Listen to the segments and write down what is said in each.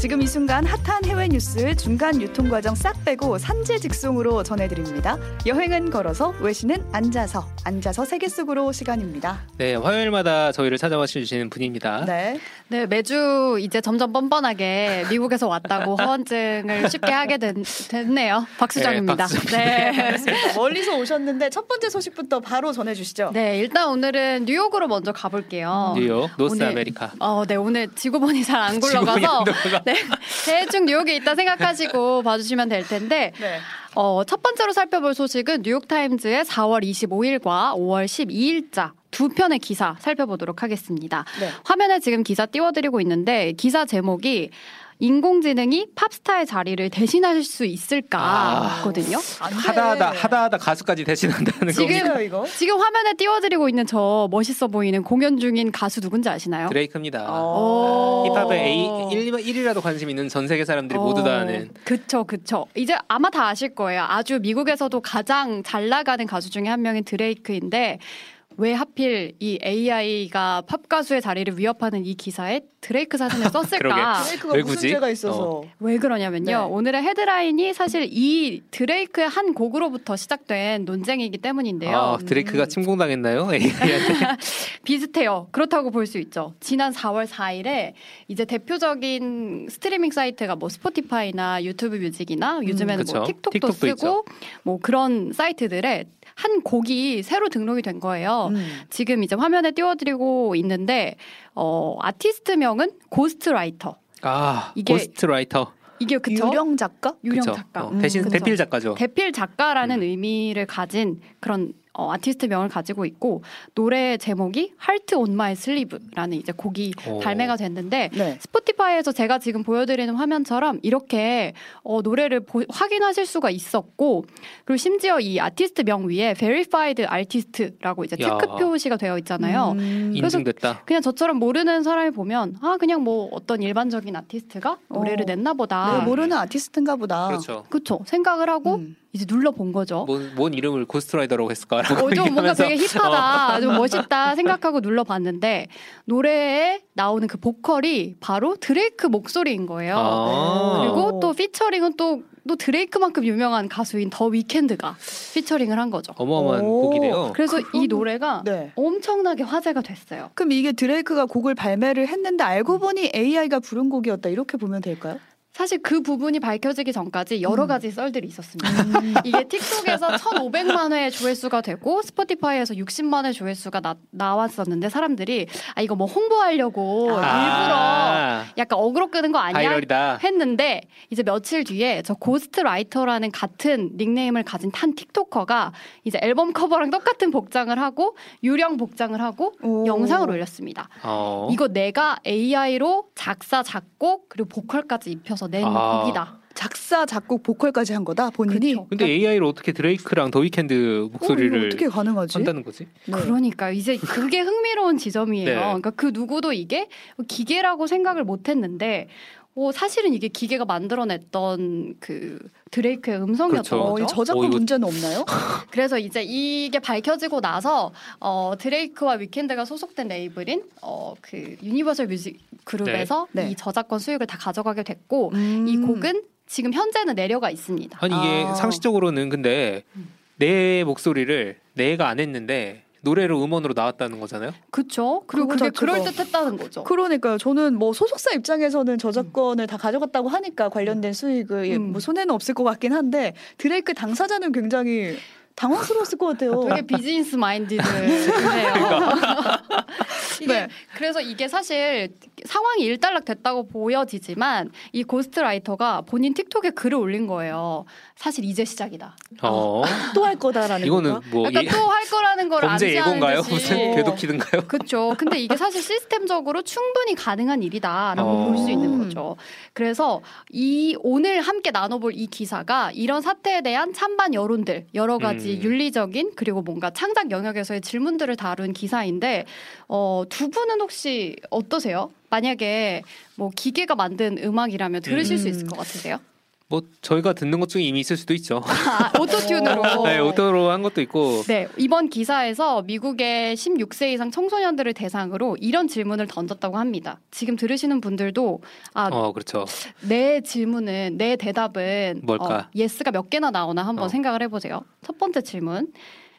지금 이 순간 핫한 해외 뉴스 중간 유통 과정 싹 빼고 산재 직송으로 전해드립니다. 여행은 걸어서 외신은 앉아서 앉아서 세계 속으로 시간입니다. 네, 화요일마다 저희를 찾아와 주시는 분입니다. 네. 네, 매주 이제 점점 뻔뻔하게 미국에서 왔다고 허언증을 쉽게 하게 된, 됐네요. 박수정입니다. 네, 네. 멀리서 오셨는데 첫 번째 소식부터 바로 전해주시죠. 네, 일단 오늘은 뉴욕으로 먼저 가볼게요. 뉴욕, North 오늘- 아메리카. 어, 네, 오늘 지구본이 잘 안 굴러가서 안 돌아가. 네, 대충 뉴욕에 있다 생각하시고 봐주시면 될 텐데 네. 어, 첫 번째로 살펴볼 소식은 뉴욕타임즈의 4월 25일과 5월 12일자 두 편의 기사 살펴보도록 하겠습니다. 네. 화면에 지금 기사 띄워드리고 있는데 기사 제목이 인공지능이 팝스타의 자리를 대신할 수 있을까거든요. 안 돼. 하다하다 하다하다 가수까지 대신한다는 지금- 이거? 지금 화면에 띄워드리고 있는 저 멋있어 보이는 공연 중인 가수 누군지 아시나요? 드레이크입니다. 어. 힙합에 A 1, 1이라도 관심 있는 전 세계 사람들이 모두 다 아는 그쵸, 그쵸. 이제 아마 다 아실 거예요. 아주 미국에서도 가장 잘 나가는 가수 중에 한 명인 드레이크인데 왜 하필 이 AI가 팝 가수의 자리를 위협하는 이 기사에 드레이크 사진을 썼을까? 드레이크가 왜 무슨 굳이? 죄가 있어서. 왜 그러냐면요. 네. 오늘의 헤드라인이 사실 이 드레이크의 한 곡으로부터 시작된 논쟁이기 때문인데요. 아, 드레이크가 침공당했나요? AI한테. 비슷해요. 그렇다고 볼 수 있죠. 지난 4월 4일에 이제 대표적인 스트리밍 사이트가 뭐 스포티파이나 유튜브 뮤직이나 요즘에는 뭐 그쵸. 틱톡도 틱톡도 쓰고 있죠. 뭐 그런 사이트들에 한 곡이 새로 등록이 된 거예요. 음. 지금 이제 화면에 띄워드리고 있는데 어 아티스트명 은 Ghostwriter. 아, 이게- Ghostwriter. 이게 그쵸? 유령 작가? 유령 그쵸. 작가. 어, 대신 그쵸. 대필 작가죠. 대필 작가라는 음. 의미를 가진 그런 어, 아티스트 명을 가지고 있고 노래 제목이 Heart on My Sleeve라는 이제 곡이 오. 발매가 됐는데 네. 스포티파이에서 제가 지금 보여드리는 화면처럼 이렇게 어, 노래를 보- 확인하실 수가 있었고 그리고 심지어 이 아티스트 명 위에 Verified Artist라고 이제 야. 체크 표시가 되어 있잖아요. 음. 그래서 인증됐다. 그냥 저처럼 모르는 사람이 보면 아 그냥 뭐 어떤 일반적인 아티스트가 노래를 어. 냈나 보다. 내가 모르는 아티스트인가 보다. 그렇죠. 그쵸 생각을 하고 음. 이제 눌러 본 거죠. 뭔, 뭔 이름을 Ghostwriter라고 했을까라고 어, 좀 뭔가 되게 hip하다, 좀 멋있다 생각하고 눌러봤는데 노래에 나오는 그 보컬이 바로 드레이크 목소리인 거예요. 아. 그리고 또 피처링은 또, 또 드레이크만큼 유명한 가수인 더 위켄드가 피처링을 한 거죠. 어마어마한 오. 곡이네요. 그래서 이 그럼- 노래가 네. 엄청나게 화제가 됐어요. 그럼 이게 드레이크가 곡을 발매를 했는데 알고 보니 AI가 부른 곡이었다 이렇게 보면 될까요? 사실 그 부분이 밝혀지기 전까지 여러 음. 가지 썰들이 있었습니다. 이게 틱톡에서 1,500만 회 조회수가 되고 스포티파이에서 60만 회 조회수가 나, 나왔었는데 사람들이 아 이거 뭐 홍보하려고 일부러 아, 약간 어그로 끄는 거 아니야? viral이다. 했는데 이제 며칠 뒤에 저 Ghostwriter라는 같은 닉네임을 가진 탄 틱토커가 이제 앨범 커버랑 똑같은 복장을 하고 유령 복장을 하고 오. 영상을 올렸습니다. 어. 이거 내가 AI로 작사 작곡 그리고 보컬까지 입혀서 낸 아. 곡이다. 작사 작곡 보컬까지 한 거다 본인이. 그쵸. 근데 AI로 어떻게 드레이크랑 더 위켄드 어, 목소리를 어떻게 가능하지? 한다는 거지? 네. 그러니까 이제 그게 흥미로운 지점이에요. 네. 그러니까 그 누구도 이게 기계라고 생각을 못 했는데 어, 사실은 이게 기계가 만들어냈던 그 드레이크의 음성이었던 그렇죠. 어, 거죠. 이 저작권 어, 이거- 문제는 없나요? 그래서 이제 이게 밝혀지고 나서 어, 드레이크와 위켄드가 소속된 레이블인 어, 그 유니버설 뮤직 그룹에서 네. 네. 이 저작권 수익을 다 가져가게 됐고 음. 이 곡은 지금 현재는 내려가 있습니다. 아니 이게 아. 상식적으로는 근데 내 목소리를 내가 안 했는데 노래로 음원으로 나왔다는 거잖아요. 그렇죠. 그리고 그게 자체가- 그럴 듯했다는 거죠. 그러니까요. 저는 뭐 소속사 입장에서는 저작권을 다 가져갔다고 하니까 관련된 수익을 예, 음. 뭐 손해는 없을 것 같긴 한데 드레이크 당사자는 굉장히 당황스러웠을 것 같아요. 되게 비즈니스 마인디드네요. 이게 네. 그래서 이게 사실 상황이 일단락 됐다고 보여지지만 이 고스트라이터가 본인 틱톡에 글을 올린 거예요. 사실 이제 시작이다. 어. 또 할 거다라는 이거는 건가? 뭐 약간 예- 또할 거라는 걸 범죄 예고인가요? 무슨 궤도키든가요? 그렇죠. 근데 이게 사실 시스템적으로 충분히 가능한 일이다라고 어. 볼수 있는 거죠. 그래서 이 오늘 함께 나눠볼 이 기사가 이런 사태에 대한 찬반 여론들 여러 가지 음. 윤리적인 그리고 뭔가 창작 영역에서의 질문들을 다룬 기사인데 어, 두 분은 혹시 어떠세요? 만약에 뭐 기계가 만든 음악이라면 들으실 수 음. 있을 것 같으세요? 뭐 저희가 듣는 것 중에 이미 있을 수도 있죠. 아, auto-tune으로. 네, auto로 한 것도 있고. 네, 이번 기사에서 미국의 16세 이상 청소년들을 대상으로 이런 질문을 던졌다고 합니다. 지금 들으시는 분들도 아, 어, 그렇죠. 내 질문은 내 대답은 뭘까? 어, yes가 몇 개나 나오나 한번 어. 생각을 해 보세요. 첫 번째 질문.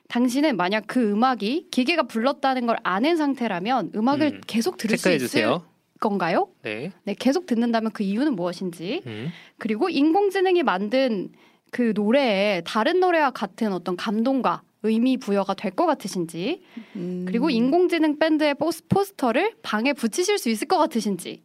당신은 만약 그 음악이 기계가 불렀다는 걸 아는 상태라면 음악을 음, 계속 들을 수 있을 주세요. 건가요? 네. 네, 계속 듣는다면 그 이유는 무엇인지. 음. 그리고 인공지능이 만든 그 노래에 다른 노래와 같은 어떤 감동과 의미 부여가 될 것 같으신지. 음. 그리고 인공지능 밴드의 포스, 포스터를 방에 붙이실 수 있을 것 같으신지.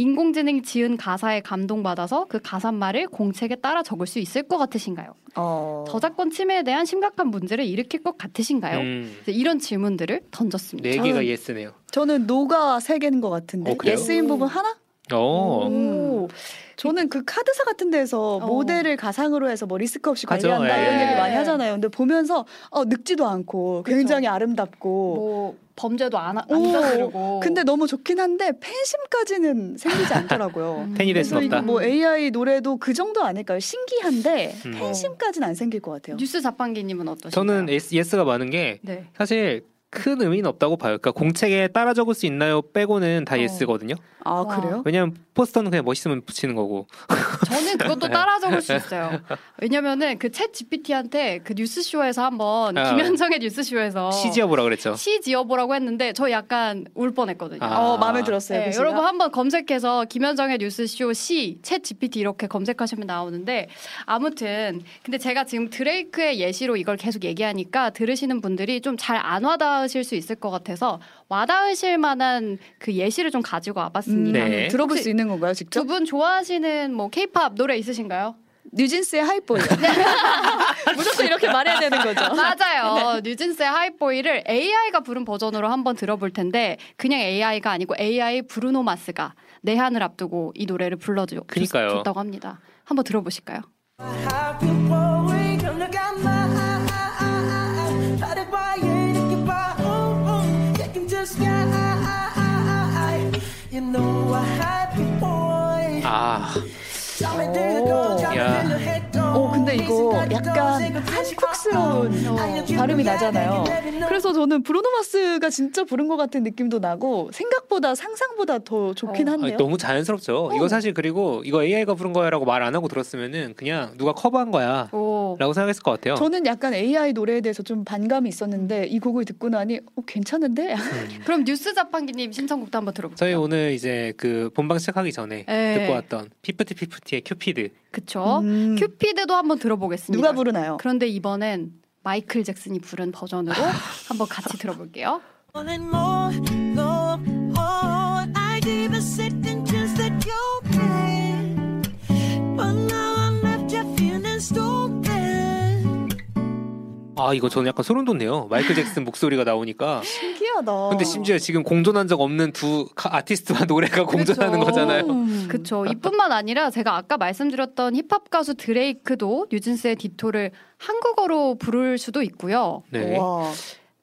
인공지능이 지은 가사에 감동받아서 그 가사말을 공책에 따라 적을 수 있을 것 같으신가요? 어. 저작권 침해에 대한 심각한 문제를 일으킬 것 같으신가요? 음. 이런 질문들을 던졌습니다. 네 개가 yes네요. 저는 no가 세 개인 것 같은데 어? yes인 부분 하나? 어. 오. 저는 그 카드사 같은 데서 어. 모델을 가상으로 해서 뭐 리스크 없이 하죠. 관리한다 이런 예. 얘기 많이 하잖아요. 근데 보면서 어, 늙지도 않고 굉장히 아름답고 뭐 범죄도 안, 하- 오, 안 저지르고. 근데 너무 좋긴 한데 팬심까지는 생기지 않더라고요. 음. 팬이 될 그래서 순 이거 없다. 뭐 AI 노래도 그 정도 아닐까요? 신기한데 음. 팬심까지는 안 생길 것 같아요. 뉴스 자판기님은 어떠신가요? 저는 yes, yes가 많은 게 네. 사실 큰 의미는 없다고 봐요. 그러니까 공책에 따라 적을 수 있나요? 빼고는 다 어. yes거든요. 아 와. 그래요? 왜냐면 포스터는 그냥 멋있으면 붙이는 거고. 저는 그것도 네. 따라 적을 수 있어요. 왜냐면은 그 챗 GPT한테 그 뉴스쇼에서 한번 아. 김현정의 뉴스쇼에서 시 지어보라 그랬죠. 시 지어보라고 했는데 저 약간 울 뻔했거든요. 아. 어 마음에 들었어요. 네. 여러분 한번 검색해서 김현정의 뉴스쇼 시, 챗 GPT 이렇게 검색하시면 나오는데 아무튼 근데 제가 지금 드레이크의 예시로 이걸 계속 얘기하니까 들으시는 분들이 좀 잘 안 와닿으실 수 있을 것 같아서 와닿으실 만한 그 예시를 좀 가지고 음, 와봤습니다. 네. 들어볼 수 있는 건가요, 직접? 두 분 좋아하시는 뭐 케이팝 노래 있으신가요? 뉴진스의 하이보이. 무조건 이렇게 말해야 되는 거죠. 맞아요. 뉴진스의 하이보이를 AI가 부른 버전으로 한번 들어볼 텐데 그냥 AI가 아니고 AI 브루노 마스가 내한을 앞두고 이 노래를. 불러줬다고 합니다. 한번 들어보실까요? Oh. yeah. 근데 이거 약간 한국스러운 어, 발음이 나잖아요. 그래서 저는 브루노 마스가 진짜 부른 것 같은 느낌도 나고 생각보다 상상보다 더 좋긴 어. 한데요. 너무 자연스럽죠. 이거 사실 그리고 이거 AI가 부른 거야라고 말 안 하고 들었으면은 그냥 누가 커버한 거야라고 오. 생각했을 것 같아요. 저는 약간 AI 노래에 대해서 좀 반감이 있었는데 이 곡을 듣고 나니 어, 괜찮은데? 음. 그럼 뉴스 자판기님 신청곡도 한번 들어볼게요. 저희 오늘 이제 그 본방 시작하기 전에 네. 듣고 왔던 피프티 피프티의 큐피드. 그쵸? 음, 큐피드도 한번 들어보겠습니다. 누가 부르나요? 그런데 이번엔 마이클 잭슨이 부른 버전으로 한번 같이 들어볼게요. 아 이거 저는 약간 소름 돋네요. 마이클 잭슨 목소리가 나오니까. 신기하다. 근데 심지어 지금 공존한 적 없는 두 카- 아티스트와 노래가 공존하는 그쵸. 거잖아요. 음. 그쵸. 이뿐만 아니라 제가 아까 말씀드렸던 힙합 가수 드레이크도 뉴진스의 디토를 한국어로 부를 수도 있고요. 네. 와.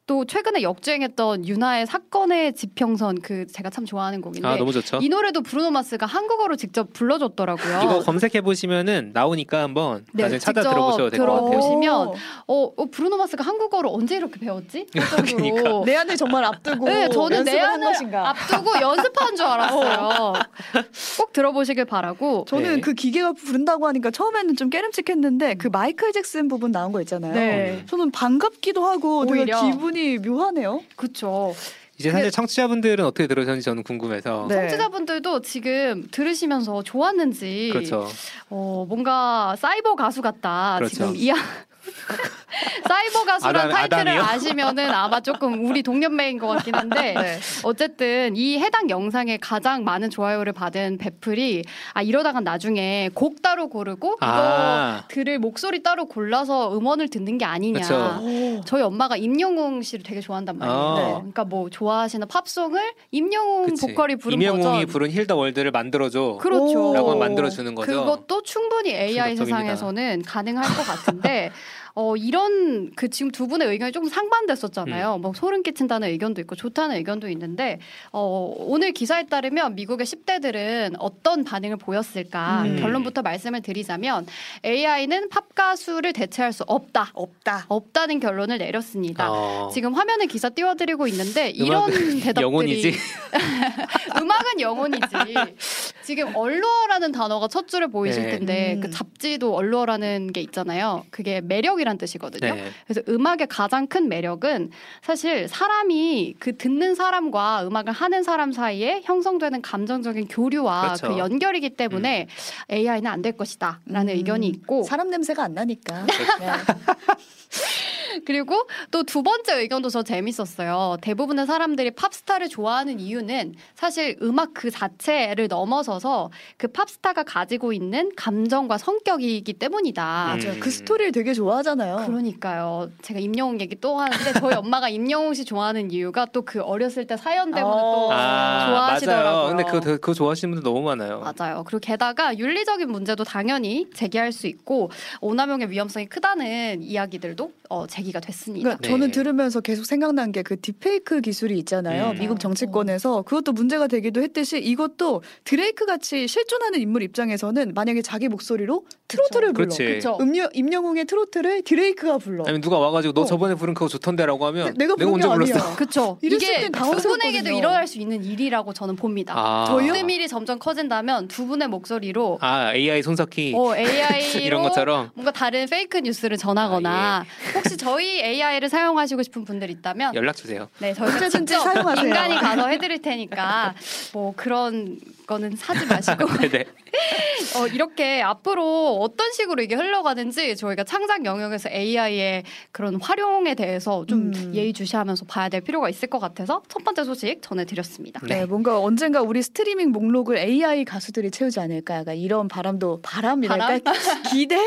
또 최근에 역주행했던 윤하의 사건의 지평선 그 제가 참 좋아하는 곡인데 아 너무 좋죠. 이 노래도 브루노 마스가 한국어로 직접 불러줬더라고요. 이거 검색해 보시면은 나오니까 한번 네, 나중에 찾아 들어보셔도 될 것 같아요. 들어보시- 보시면 오. 어, 어, 브루노 마스가 한국어를 언제 이렇게 배웠지? 그러니까. 내 안을 정말 앞두고 네, 저는 내 안을? 앞두고 연습한 줄 알았어요. 꼭 들어보시길 바라고. 저는 네. 그 기계가 부른다고 하니까 처음에는 좀 깨름칙했는데 그 마이클 잭슨 부분 나온 거 있잖아요. 네. 저는 반갑기도 하고 되게 오히려. 기분이 묘하네요. 그쵸. 이제 사실 청취자분들은 어떻게 들으셨는지 저는 궁금해서. 네. 청취자분들도 지금 들으시면서 좋았는지 그렇죠. 어, 뭔가 사이버 가수 같다. 그렇죠. 지금 이야 사이버 가수란 아담- 타이틀을 아담이요? 아시면은 아마 조금 우리 동년배인 것 같긴 한데 네. 어쨌든 이 해당 영상에 가장 많은 좋아요를 받은 베플이 아 이러다가 나중에 곡 따로 고르고 이거 아. 들을 목소리 따로 골라서 음원을 듣는 게 아니냐. 그쵸. 저희 엄마가 임영웅 씨를 되게 좋아한단 말이에요. 어. 네. 그러니까 뭐 좋아하시는 팝송을 임영웅 그치. 보컬이 부른 임영웅이 버전. 부른 힐더 월드를 만들어줘. 그렇죠. 오. 라고 만들어 주는 거죠. 그것도 충분히 AI 충격적입니다. 세상에서는 가능할 것 같은데 어, 이런 그 지금 두 분의 의견이 조금 상반됐었잖아요. 음. 뭐 소름 끼친다는 의견도 있고 좋다는 의견도 있는데 어, 오늘 기사에 따르면 미국의 10대들은 어떤 반응을 보였을까 음. 결론부터 말씀을 드리자면 AI는 팝 가수를 대체할 수 없다. 없다. 없다는 결론을 내렸습니다. 어, 지금 화면에 기사 띄워드리고 있는데 이런 대답들이 영혼이지. 음악은 영혼이지. 지금 언로어라는 단어가 첫 줄에 보이실 네. 텐데 음. 그 잡지도 언로어라는 게 있잖아요. 그게 매력이란 뜻이거든요. 네. 그래서 음악의 가장 큰 매력은 사실 사람이 그 듣는 사람과 음악을 하는 사람 사이에 형성되는 감정적인 교류와 그렇죠. 그 연결이기 때문에 AI는 안 될 것이다라는 음. 의견이 있고 사람 냄새가 안 나니까. 네. 그리고 또 두 번째 의견도 저 재밌었어요. 대부분의 사람들이 팝스타를 좋아하는 이유는 사실 음악 그 자체를 넘어서서 그 팝스타가 가지고 있는 감정과 성격이기 때문이다. 맞아요. 음. 그 스토리를 되게 좋아하잖아요. 그러니까요. 제가 임영웅 얘기 또 하는데 저희 엄마가 임영웅 씨 좋아하는 이유가 또 그 어렸을 때 사연 때문에 또 어. 아, 좋아하시더라고요. 맞아요. 근데 그거, 그거 좋아하시는 분들 너무 많아요. 맞아요. 그리고 게다가 윤리적인 문제도 당연히 제기할 수 있고 오남용의 위험성이 크다는 이야기들도 어, 제기 가 됐습니다. 그러니까 네. 저는 들으면서 계속 생각난 게 그 딥페이크 기술이 있잖아요. 음. 미국 정치권에서 그것도 문제가 되기도 했듯이 이것도 드레이크 같이 실존하는 인물 입장에서는 만약에 자기 목소리로 트로트를 불러. 그렇지. 그렇죠. 음료, 임영웅의 트로트를 드레이크가 불러. 아니면 누가 와가지고 너 어. 저번에 부른 그거 좋던데라고 하면 내가 게 언제 불렀어? 아니야. 그렇죠. 이게. 그분에게도 일어날 수 있는 일이라고 저는 봅니다. 아, 저희요? 뜸일이 점점 커진다면 두 분의 목소리로 아 AI 손석희 어, AI로 이런 것처럼 뭔가 다른 페이크 뉴스를 전하거나 아, 혹시 저희 AI를 사용하시고 싶은 분들 있다면 연락 주세요. 네 언제든지 직접 사용하세요. 인간이 가서 해드릴 테니까 뭐 그런 거는 사지 마시고 네네. 어, 이렇게 앞으로 어떤 식으로 이게 흘러가는지 저희가 창작 영역에서 AI의 그런 활용에 대해서 좀 음. 예의주시하면서 봐야 될 필요가 있을 것 같아서 첫 번째 소식 전해드렸습니다. 네, 뭔가 언젠가 우리 스트리밍 목록을 AI 가수들이 채우지 않을까 약간 이런 바람도 바람이랄까 기대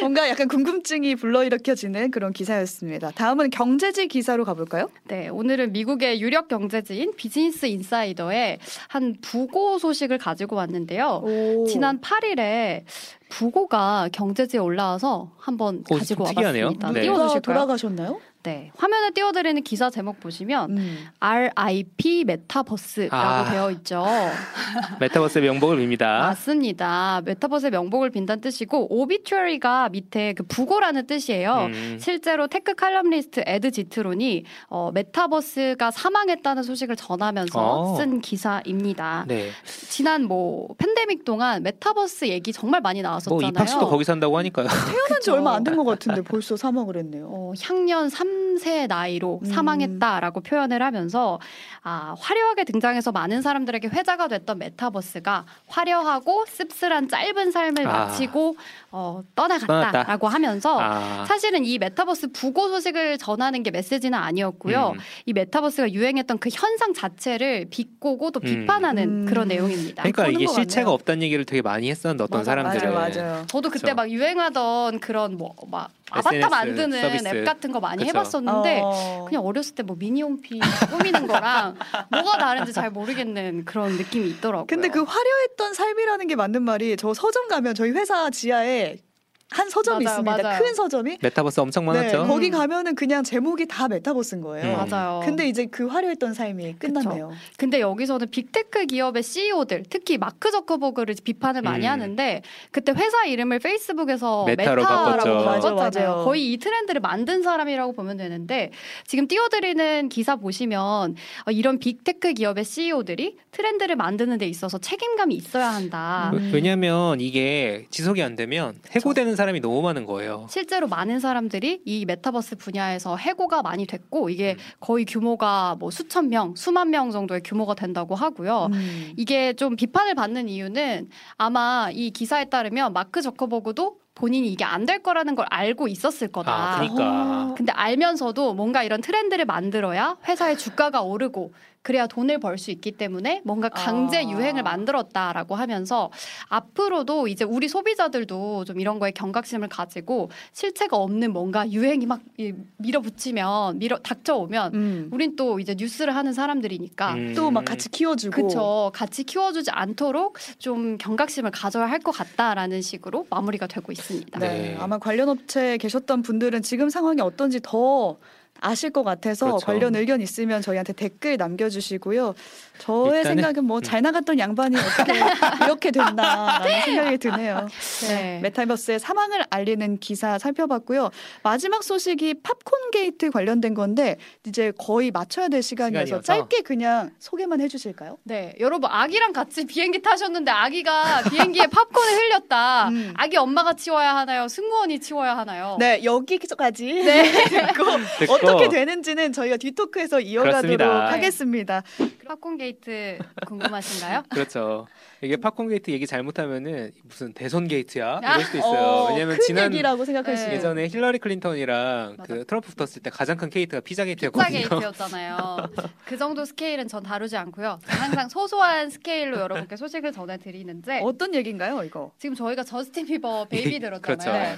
뭔가 약간 궁금증이 불러일으켜지는 그런 기사였습니다. 다음은 경제지 기사로 가볼까요? 네, 오늘은 미국의 유력 경제지인 비즈니스 인사이더의 한 부고 소식 을 가지고 왔는데요. 오. 지난 8일에 부고가 경제지에 올라와서 한번 오, 가지고 좀 특이하네요. 와봤습니다. 네. 누가 띄워주실까요? 돌아가셨나요? 네, 화면에 띄워드리는 기사 제목 보시면 음. RIP 메타버스라고 아. 되어 있죠. 메타버스의 명복을 빕니다. 맞습니다. 메타버스의 명복을 빈다는 뜻이고 obituary가 밑에 그 부고라는 뜻이에요. 음. 실제로 tech 칼럼니스트 에드 지트론이 어, 메타버스가 사망했다는 소식을 전하면서 어. 쓴 기사입니다. 네. 지난 뭐 팬데믹 동안 메타버스 얘기 정말 많이 나왔었잖아요. 뭐 이팍 씨도 거기 산다고 하니까요. 태어난 지 얼마 안 된 것 같은데 벌써 사망을 했네요. 어, 향년 3세 나이로 음. 사망했다라고 표현을 하면서 아, 화려하게 등장해서 많은 사람들에게 회자가 됐던 메타버스가 화려하고 씁쓸한 짧은 삶을 아. 마치고 어, 떠나갔다라고 떠났다. 하면서 아. 사실은 이 메타버스 부고 소식을 전하는 게 메시지는 아니었고요. 음. 이 메타버스가 유행했던 그 현상 자체를 비꼬고 또 음. 비판하는 음. 그런 내용입니다. 그러니까 이게 것 실체가. 없다는 얘기를 되게 많이 했었는데 어떤 맞아, 사람들은 맞아요, 맞아요. 저도 그때 그쵸. 막 유행하던 그런 뭐막 아바타 SNS 만드는 서비스. 앱 같은 거 많이 그쵸. 해봤었는데 어. 그냥 어렸을 때 뭐 미니홈피 꾸미는 거랑 뭐가 다른지 잘 모르겠는 그런 느낌이 있더라고요. 근데 그 화려했던 삶이라는 게 맞는 말이 저 서점 가면 저희 회사 지하에 한 서점이 맞아요, 있습니다. 맞아요. 큰 서점이. 메타버스 엄청 네, 많았죠. 거기 가면은 그냥 제목이 다 메타버스인 거예요. 음. 맞아요. 근데 이제 그 화려했던 삶이 끝났네요. 근데 여기서는 빅테크 기업의 CEO들, 특히 마크 저커버그를 비판을 많이 음. 하는데 그때 회사 이름을 페이스북에서 메타로 바꿨죠. 바꿨잖아요. 거의 이 트렌드를 만든 사람이라고 보면 되는데 지금 띄워드리는 기사 보시면 어, 이런 빅테크 기업의 CEO들이 트렌드를 만드는 데 있어서 책임감이 있어야 한다. 음. 왜냐하면 이게 지속이 안 되면 해고되는 사람이 너무 많은 거예요. 실제로 많은 사람들이 이 메타버스 분야에서 해고가 많이 됐고 이게 음. 거의 규모가 뭐 수천 명, 수만 명 정도의 규모가 된다고 하고요. 음. 이게 좀 비판을 받는 이유는 아마 이 기사에 따르면 마크 저커버그도 본인이 이게 안 될 거라는 걸 알고 있었을 거다. 아, 그러니까. 어. 근데 알면서도 뭔가 이런 트렌드를 만들어야 회사의 주가가 오르고 그래야 돈을 벌 수 있기 때문에 뭔가 강제 아. 유행을 만들었다라고 하면서 앞으로도 이제 우리 소비자들도 좀 이런 거에 경각심을 가지고 실체가 없는 뭔가 유행이 막 이- 밀어붙이면 밀어 닥쳐오면 음. 우린 또 이제 뉴스를 하는 사람들이니까 음. 또막 같이 키워주고. 그쵸 같이 키워주지 않도록 좀 경각심을 가져야 할 것 같다라는 식으로 마무리가 되고 있습니다. 네. 네. 아마 관련 업체에 계셨던 분들은 지금 상황이 어떤지 더 아실 것 같아서 그렇죠. 관련 의견 있으면 저희한테 댓글 남겨주시고요. 저의 일단은- 생각은 뭐 잘 나갔던 양반이 어떻게 이렇게 됐나라는 생각이 드네요. 네. 메타버스의 사망을 알리는 기사 살펴봤고요. 마지막 소식이 팝콘 게이트 관련된 건데 이제 거의 맞춰야 될 시간이어서 시간이어서. 짧게 그냥 소개만 해주실까요? 네, 여러분 아기랑 같이 비행기 타셨는데 아기가 비행기에 팝콘을 흘렸다. 음. 아기 엄마가 치워야 하나요? 승무원이 치워야 하나요? 네 여기까지 네. 듣고 듣고 어떻게 되는지는 저희가 뒤토크에서 이어가도록 그렇습니다. 하겠습니다. 팝콘 게이트 궁금하신가요? 그렇죠. 이게 팝콘 게이트 얘기 잘못하면은 무슨 대선 게이트야 아, 이럴 수도 있어요. 어, 왜냐면 큰 지난 얘기라고 생각할 수 네. 예전에 힐러리 클린턴이랑 맞아. 그 트럼프 붙었을 때 가장 큰 게이트가 피자 피자 게이트였거든요. 게이트였잖아요. 그 정도 스케일은 전 다루지 않고요. 항상 소소한 스케일로 여러분께 소식을 전해드리는데 어떤 얘기인가요, 이거? 지금 저희가 저스틴 비버 Baby 들었잖아요. 그렇죠. 네.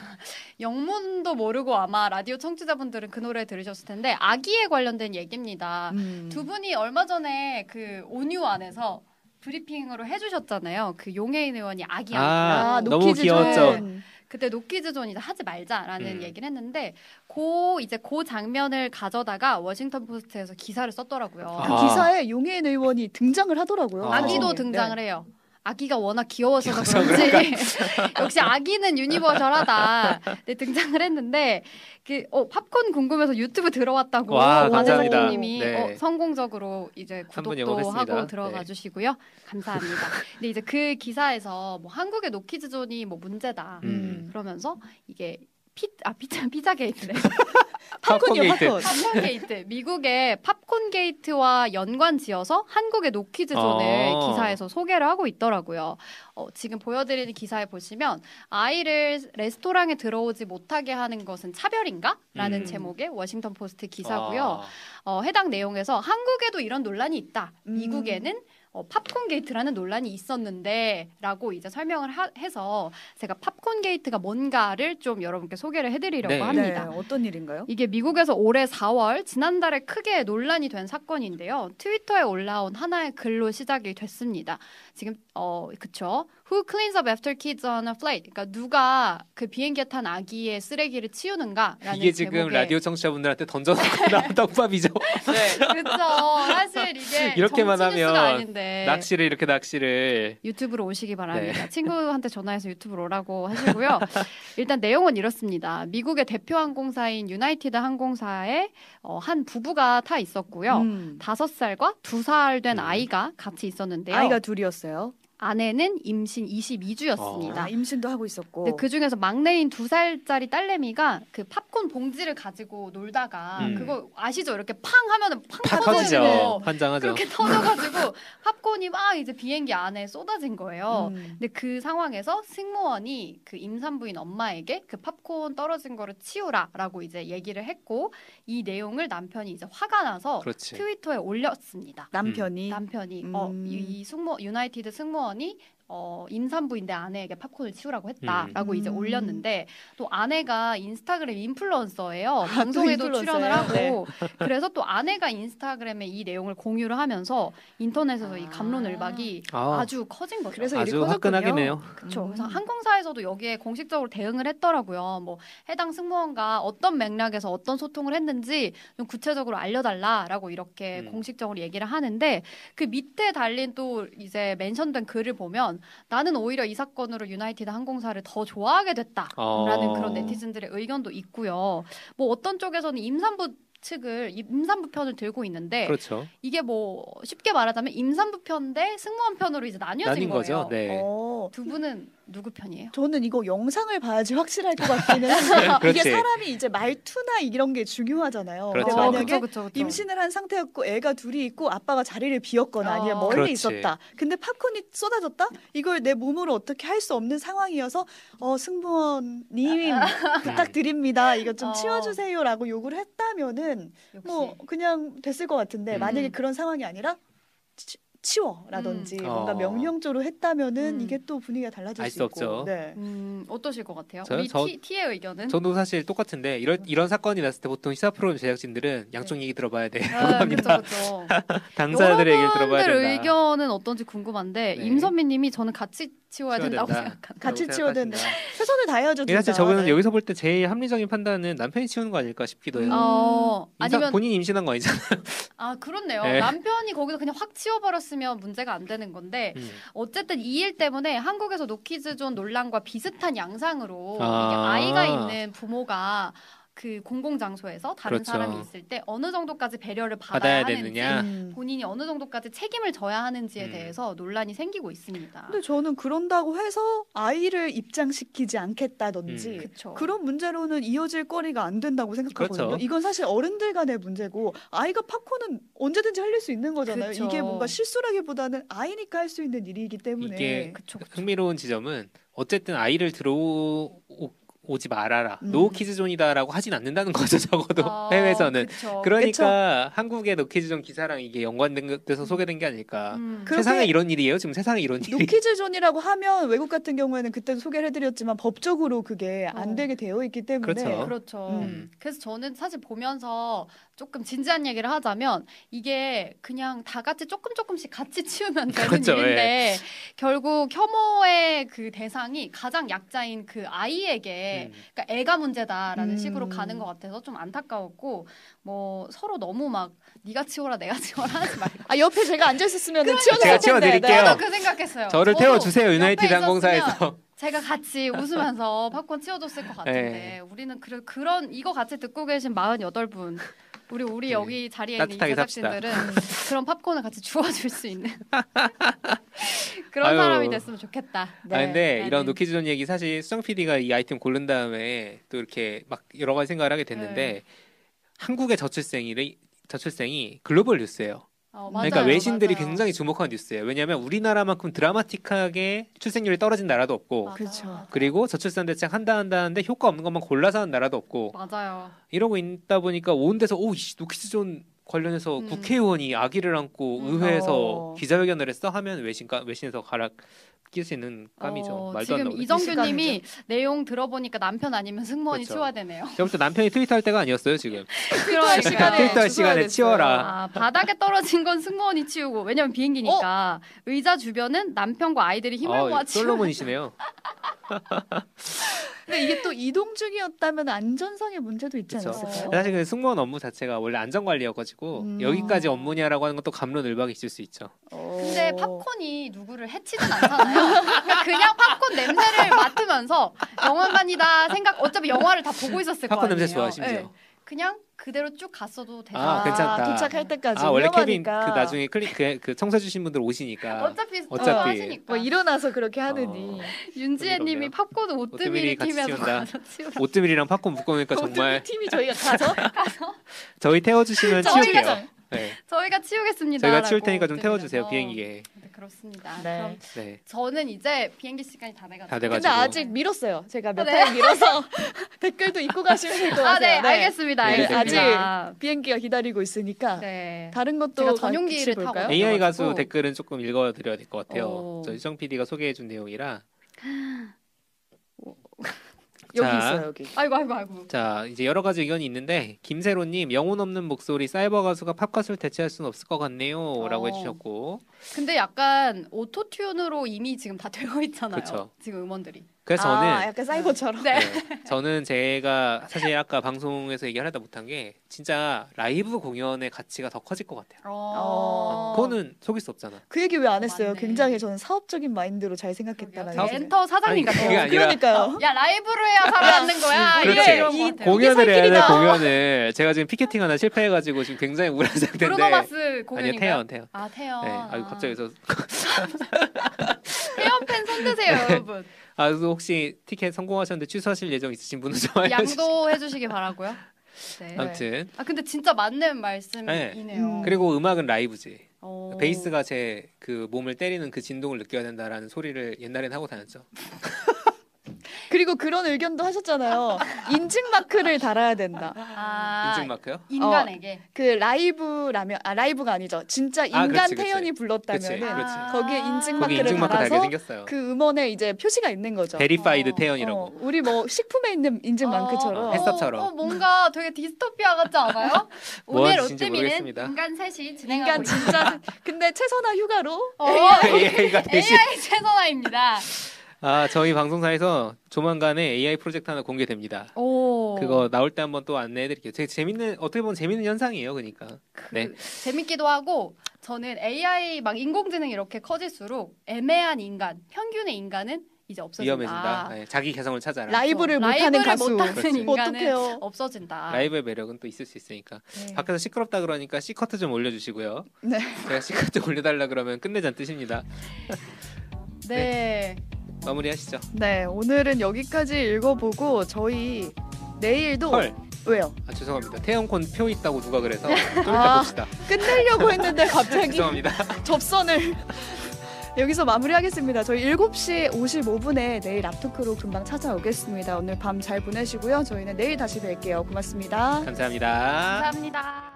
영문도 모르고 아마 라디오 청취자분들은 그 노래 들으셨을 텐데 아기에 관련된 얘기입니다. 음. 두 분이 얼마 전에 그 온유 안에서 브리핑으로 해주셨잖아요. 그 용혜인 의원이 아기 아, 아, 너무 노키즈 귀여웠죠. 존. 그때 노키즈존 이제 하지 말자라는 음. 얘기를 했는데 그 이제 그 장면을 가져다가 워싱턴 포스트에서 기사를 썼더라고요. 그 아. 기사에 용혜인 의원이 등장을 하더라고요. 아. 아기도 사진에. 등장을 네. 해요. 아기가 워낙 귀여워서 그런지 역시 아기는 universal하다. 네, 등장을 했는데 그 어, 팝콘 궁금해서 유튜브 들어왔다고 와, 감사합니다. 님이 네. 어, 성공적으로 이제 구독도. 하고 들어가 네. 주시고요. 감사합니다. 근데 이제 그 기사에서 뭐 한국의 노키즈존이 뭐 문제다. 음. 그러면서 이게 피, 아, 피자, 피자 게이트래. 팝콘이요, 게이트. 팝콘. 팝콘 게이트. 미국의 팝콘 게이트와 연관 지어서 한국의 노키즈 존을 아. 기사에서 소개를 하고 있더라고요. 어, 지금 보여드리는 기사에 보시면 아이를 레스토랑에 들어오지 못하게 하는 것은 차별인가? 라는 음. 제목의 워싱턴 포스트 기사고요. 아, 어, 해당 내용에서 한국에도 이런 논란이 있다. 음. 미국에는 어, 팝콘 게이트라는 논란이 있었는데라고 이제 설명을 하- 해서 제가 팝콘 게이트가 뭔가를 좀 여러분께 소개를 해드리려고 네. 합니다. 네, 어떤 일인가요? 이게 미국에서 올해 4월 지난달에 크게 논란이 된 사건인데요. 트위터에 올라온 하나의 글로 시작이 됐습니다. 지금 어 그쵸? Who cleans up after kids on a flight? 그러니까 누가 그 비행기에 탄 아기의 쓰레기를 치우는가라는 이게 지금 제목의 라디오 청취자분들한테 던져놓고 나온 떡밥이죠. 그렇죠. 사실 이게 이렇게만 하면 아닌데 낚시를 이렇게 낚시를 유튜브로 오시기 바랍니다. 네. 친구한테 전화해서 유튜브로 오라고 하시고요. 일단 내용은 이렇습니다. 미국의 대표 항공사인 유나이티드 항공사에 어, 한 부부가 타 있었고요. 음. 다섯 살과 두 살된 음. 아이가 같이 있었는데요. 아이가 둘이었어요. 아내는 임신 22주였습니다. 아, 임신도 하고 있었고. 근데 그 중에서 막내인 두 살짜리 딸내미가 그 팝콘 봉지를 가지고 놀다가 음. 그거 아시죠? 이렇게 팡 하면은 팡 터지죠. 거. 환장하죠. 그렇게 터져가지고 팝콘이 막 이제 비행기 안에 쏟아진 거예요. 음. 근데 그 상황에서 승무원이 그 임산부인 엄마에게 그 팝콘 떨어진 거를 치우라라고 이제 얘기를 했고 이 내용을 남편이 이제 화가 나서 그렇지. 트위터에 올렸습니다. 남편이 남편이 음. 어, 이, 이 승무 유나이티드 승무원 이 어, 임산부인데 아내에게 팝콘을 치우라고 했다라고 음. 이제 올렸는데 또 아내가 인스타그램 인플루언서예요. 방송에도 인플루언서예요? 출연을 하고 네. 그래서 또 아내가 인스타그램에 이 내용을 공유를 하면서 인터넷에서 이 감론을박이 아. 아주 커진 거죠. 그래서 아주. 화끈하겠네요. 그렇죠. 음. 그래서 항공사에서도 여기에 공식적으로 대응을 했더라고요. 뭐 해당 승무원과 어떤 맥락에서 어떤 소통을 했는지 좀 구체적으로 알려달라라고 이렇게 음. 공식적으로 얘기를 하는데 그 밑에 달린 또 이제 멘션된 글을 보면 나는 오히려 이 사건으로 유나이티드 항공사를 더 좋아하게 됐다라는 어. 그런 네티즌들의 의견도 있고요. 뭐 어떤 쪽에서는 임산부 측을 임산부 편을 들고 있는데 그렇죠. 이게 뭐 쉽게 말하자면 임산부 편 대 승무원 편으로 이제 나뉘어진 거예요. 거죠. 네. 어. 어, 두 분은 누구 편이에요? 저는 이거 영상을 봐야지 확실할 것 같기는 한데 이게 그렇지. 사람이 이제 말투나 이런 게 중요하잖아요. 그렇죠. 어, 만약에 그쵸, 그쵸. 임신을 한 상태였고 애가 둘이 있고 아빠가 자리를 비웠거나 아니면 어. 멀리 그렇지. 있었다. 근데 팝콘이 쏟아졌다? 이걸 내 몸으로 어떻게 할 수 없는 상황이어서 어 승무원님 부탁드립니다. 이거 좀 어. 치워주세요라고 요구를 했다면은 역시. 뭐 그냥 됐을 것 같은데 음. 만약에 그런 상황이 아니라 치, 치워라든지 음. 뭔가 어. 명령조로 했다면은 음. 이게 또 분위기가 달라질 알수 수 있고. 없죠. 네. 음, 어떠실 것 같아요? 저요? 우리 저- T, T의 의견은? 저도 사실 똑같은데 이런 이런 사건이 났을 때 보통 시사 프로그램 제작진들은 양쪽 얘기 들어봐야 돼. 아, 합니다. 그렇죠, 당사자들의 얘기를 들어봐야 여러분들 된다. 의견은 어떤지 궁금한데 네. 임선미님이 저는 같이 치워야 치워야 된다고 된다. 생각한다. 같이 라고 치워야 된다. 생각하신다. 최선을 다해야죠. 예, 사실 진짜. 저는 네. 여기서 볼 때 제일 합리적인 판단은 남편이 치우는 거 아닐까 싶기도 해요. 음. 어, 임사- 아니면 본인이 임신한 거 아니잖아. 아 그렇네요. 네. 남편이 거기서 그냥 확 치워버렸 으면 문제가 안 되는 건데 음. 어쨌든 이 일 때문에 한국에서 노키즈존 논란과 비슷한 양상으로 아. 이게 아이가 있는 부모가 그 공공 장소에서 다른 그렇죠. 사람이 있을 때 어느 정도까지 배려를 받아야, 받아야 하는지 되느냐. 음. 본인이 어느 정도까지 책임을 져야 하는지에 음. 대해서 논란이 생기고 있습니다. 근데 저는 그런다고 해서 아이를 입장시키지 않겠다든지 음. 그렇죠. 그런 문제로는 이어질 거리가 안 된다고 생각하거든요. 그렇죠. 이건 사실 어른들 간의 문제고 아이가 팝콘은 언제든지 흘릴 수 있는 거잖아요. 그쵸. 이게 뭔가 실수라기보다는 아이니까 할 수 있는 일이기 때문에 이게. 흥미로운 지점은 어쨌든 아이를 들어오 지 말아라. 음. 노 키즈존이다라고 하진 않는다는 거죠. 적어도 어, 해외에서는. 그쵸. 그러니까 한국의 노키즈존 기사랑 이게 연관돼서 소개된 게 아닐까. 음. 세상에 이런 일이에요. 지금 세상에 이런 일이. 노키즈존이라고 하면 외국 같은 경우에는 그때도 소개를 해드렸지만 법적으로 그게 안 어. 되게 되어 있기 때문에 그렇죠. 그렇죠. 음. 그래서 저는 사실 보면서 조금 진지한 얘기를 하자면 이게 그냥 다 같이 조금 조금씩 같이 치우면 되는 그렇죠, 일인데 결국 혐오의 그 대상이 가장 약자인 그 아이에게 음. 그러니까 애가 문제다라는 음. 식으로 가는 것 같아서 좀 안타까웠고 뭐 서로 너무 막 네가 치워라 내가 치워라 하지 말고 아 옆에 제가 앉아 있었으면 제가 치워놨을 텐데. 치워드릴게요. 저도 그 생각했어요. 저를 저도 태워 주세요. 옆에 유나이티드 항공사에서. 제가 같이 웃으면서 팝콘 치워줬을 것 같은데 네. 우리는 그, 그런 이거 같이 듣고 계신 48분 우리 우리 네. 여기 자리에 있는. 제작진들은 그런 팝콘을 같이 주워줄 수 있는 그런 아유. 사람이 됐으면 좋겠다. 네. 아 근데 나는- 이런 노키즈존 얘기 사실 수정 PD가 이 아이템 고른 다음에 또 이렇게 막 여러 가지 생각을 하게 됐는데 네. 한국의 저출생이 저출생이 글로벌 뉴스예요. 어, 그러니까 맞아요, 외신들이 맞아요. 굉장히 주목한 뉴스예요. 왜냐하면 우리나라만큼 드라마틱하게 출생률이 떨어진 나라도 없고 맞아요, 그렇죠. 맞아요. 그리고 저출산 대책 한다 한다는데 효과 없는 것만 골라서 하는 나라도 없고 맞아요. 이러고 있다 보니까 온 데서 오 이씨 노키즈 존 관련해서 음. 국회의원이 아기를 안고 음. 의회에서 어. 기자회견을 했어 하면 외신가 외신에서 가라 끼수 있는 감이죠. 어, 말도 안 지금 나오죠. 이정규님이 내용 들어보니까 남편 아니면 승무원이 그렇죠. 치워야 되네요. 제가 볼때 남편이 트위터 할 때가 아니었어요 지금. 그러니까. 시간에 트위터 할 시간에. 치워라. 아, 바닥에 떨어진 건 승무원이 치우고 왜냐면 비행기니까 의자 주변은 남편과 아이들이 힘을 어, 모아 치우. 솔로몬이시네요. 근데 이게 또 이동 중이었다면 안전상의 문제도 있지 그쵸. 않았을까요? 사실 그 승무원 업무 자체가 원래 안전 관리여가지고 음. 여기까지 업무냐라고 하는 것도 감론을박이 있을 수 있죠. 근데 팝콘이 누구를 해치진 않잖아요. 그냥, 그냥 팝콘 냄새를 맡으면서 영화관이다 생각. 어차피 영화를 다 보고 있었을 거 팝콘 아니에요. 냄새 좋아 심지어. 네. 그냥 그대로 쭉 갔어도 되잖아. 아, 괜찮다. 도착할 때까지 아 원래 케빈 그. 나중에 클릭 그, 그 청소해 주신 분들 오시니까 어차피 어차피. 하시니까. 뭐 일어나서 그렇게 하느니 어. 윤지혜님이 팝콘 오뜨밀이. 가서 치우라. 오뜨밀이랑 팝콘 묶어놓으니까 정말 팀이 저희가 가서 저희 태워주시면 치울게요. 네. 저희가 치우겠습니다. 저희가 치울 테니까 좀 태워주세요. 비행기에. 네, 그렇습니다. 네. 그럼 네. 저는 이제 비행기 시간이 다 돼가지고. 다 돼가지고. 근데 아직 밀었어요. 제가 몇 아, 네. 밀어서 댓글도 읽고 가시면 될것 아, 같아요. 네, 알겠습니다. 네, 알겠습니다. 비행기가 기다리고 있으니까 네. 다른 것도 전용기를 타고? 네. AI 가수. 댓글은 조금 읽어드려야 될 것 같아요. 어. 저희 수정 PD가 소개해준 내용이라. 여기 자. 있어요 여기. 아이고 아이고 아이고. 자 이제 여러 가지 의견이 있는데 김세로님 영혼 없는 목소리 사이버 가수가 팝 가수를 대체할 수는 없을 것 같네요라고 어. 해주셨고 근데 약간 오토튠으로 이미 지금 다 되어 있잖아요. 그쵸. 지금 음원들이. 그래서 저는 아 약간 사이버처럼. 네. 네, 저는 제가 사실 아까 방송에서 얘기를 하다 못한 게 진짜 라이브 공연의 가치가 더 커질 것 같아요. 어. 그거는 속일 수 없잖아. 그 얘기 왜 안 했어요? 맞네. 굉장히 저는 사업적인 마인드로 잘 생각했다는 그러게요. 생각이 엔터 사장님 아니, 같아요. 그러니까요. 야 라이브로 해야 살아남는 거야. 그렇지. 이. 공연을 해야 돼. 공연을 제가 지금 피켓팅 하나 실패해가지고 지금 굉장히 우울한 상태인데 브루노 마스 아니요 공연인가요? 태연 태연. 아 태연. 네, 아유 갑자기 저 태연 팬손 힘드세요, 여러분. 아, 그리고 혹시 티켓 성공하셨는데 취소하실 예정 있으신 분은 좋아요. 양도해 주시기 바라고요. 네. 아무튼 아 근데 진짜 맞는 말씀이네요. 음. 그리고 음악은 라이브지. 어. 베이스가 제 그 몸을 때리는 그 진동을 느껴야 된다라는 소리를 옛날엔 하고 다녔죠. 그리고 그런 의견도 하셨잖아요. 인증 마크를 달아야 된다. 아, 인증 마크요? 인간에게. 그 라이브라면 아 라이브가 아니죠. 진짜 인간 그렇지, 그렇지. 태연이 불렀다면은 그렇지. 거기에 인증 거기 마크를 인증 마크 달게 달아서 생겼어요. 그 음원에 이제 표시가 있는 거죠. verified 어, 태연이라고. 어, 우리 뭐 식품에 있는 인증 마크처럼. 어, HACCP처럼. 어, 어, 뭔가 되게 디스토피아 같지 않아요? 뭐 오늘 모르겠습니다. 인간 셋이 진행하고 인간 진짜 근데 최선화 휴가로 어, AI가 대신 AI 최선화입니다. 아 저희 방송사에서 조만간에 AI 프로젝트 하나 공개됩니다. 오. 그거 나올 때 한번 또 안내해 드릴게요. 되게 재밌는 어떻게 보면 재밌는 현상이에요, 그러니까. 네. 그 재밌기도 하고 저는 AI 막 인공지능 이렇게 커질수록 애매한 인간, 평균의 인간은 이제 없어진다. 위험해진다. 네, 자기 개성을 찾아라. 라이브를. 못하는 라이브를 가수. 못하는. 인간은. 없어진다. 라이브의 매력은 또 있을 수 있으니까. 네. 밖에서 시끄럽다 그러니까 C커트 좀 올려주시고요. 네. 제가 C커트 올려달라 그러면 끝내자는 뜻입니다. 네. 마무리하시죠. 네 오늘은 여기까지 읽어보고 저희 내일도 헐. 왜요? 아 죄송합니다. 태영콘 표 있다고 누가 그래서 좀 이따 아. 봅시다. 끝내려고 했는데 갑자기 죄송합니다. 접선을 여기서 마무리하겠습니다. 저희 7시 55분에 내일 앞토크로 금방 찾아오겠습니다. 오늘 밤 잘 보내시고요. 저희는 내일 다시 뵐게요. 고맙습니다. 감사합니다. 감사합니다.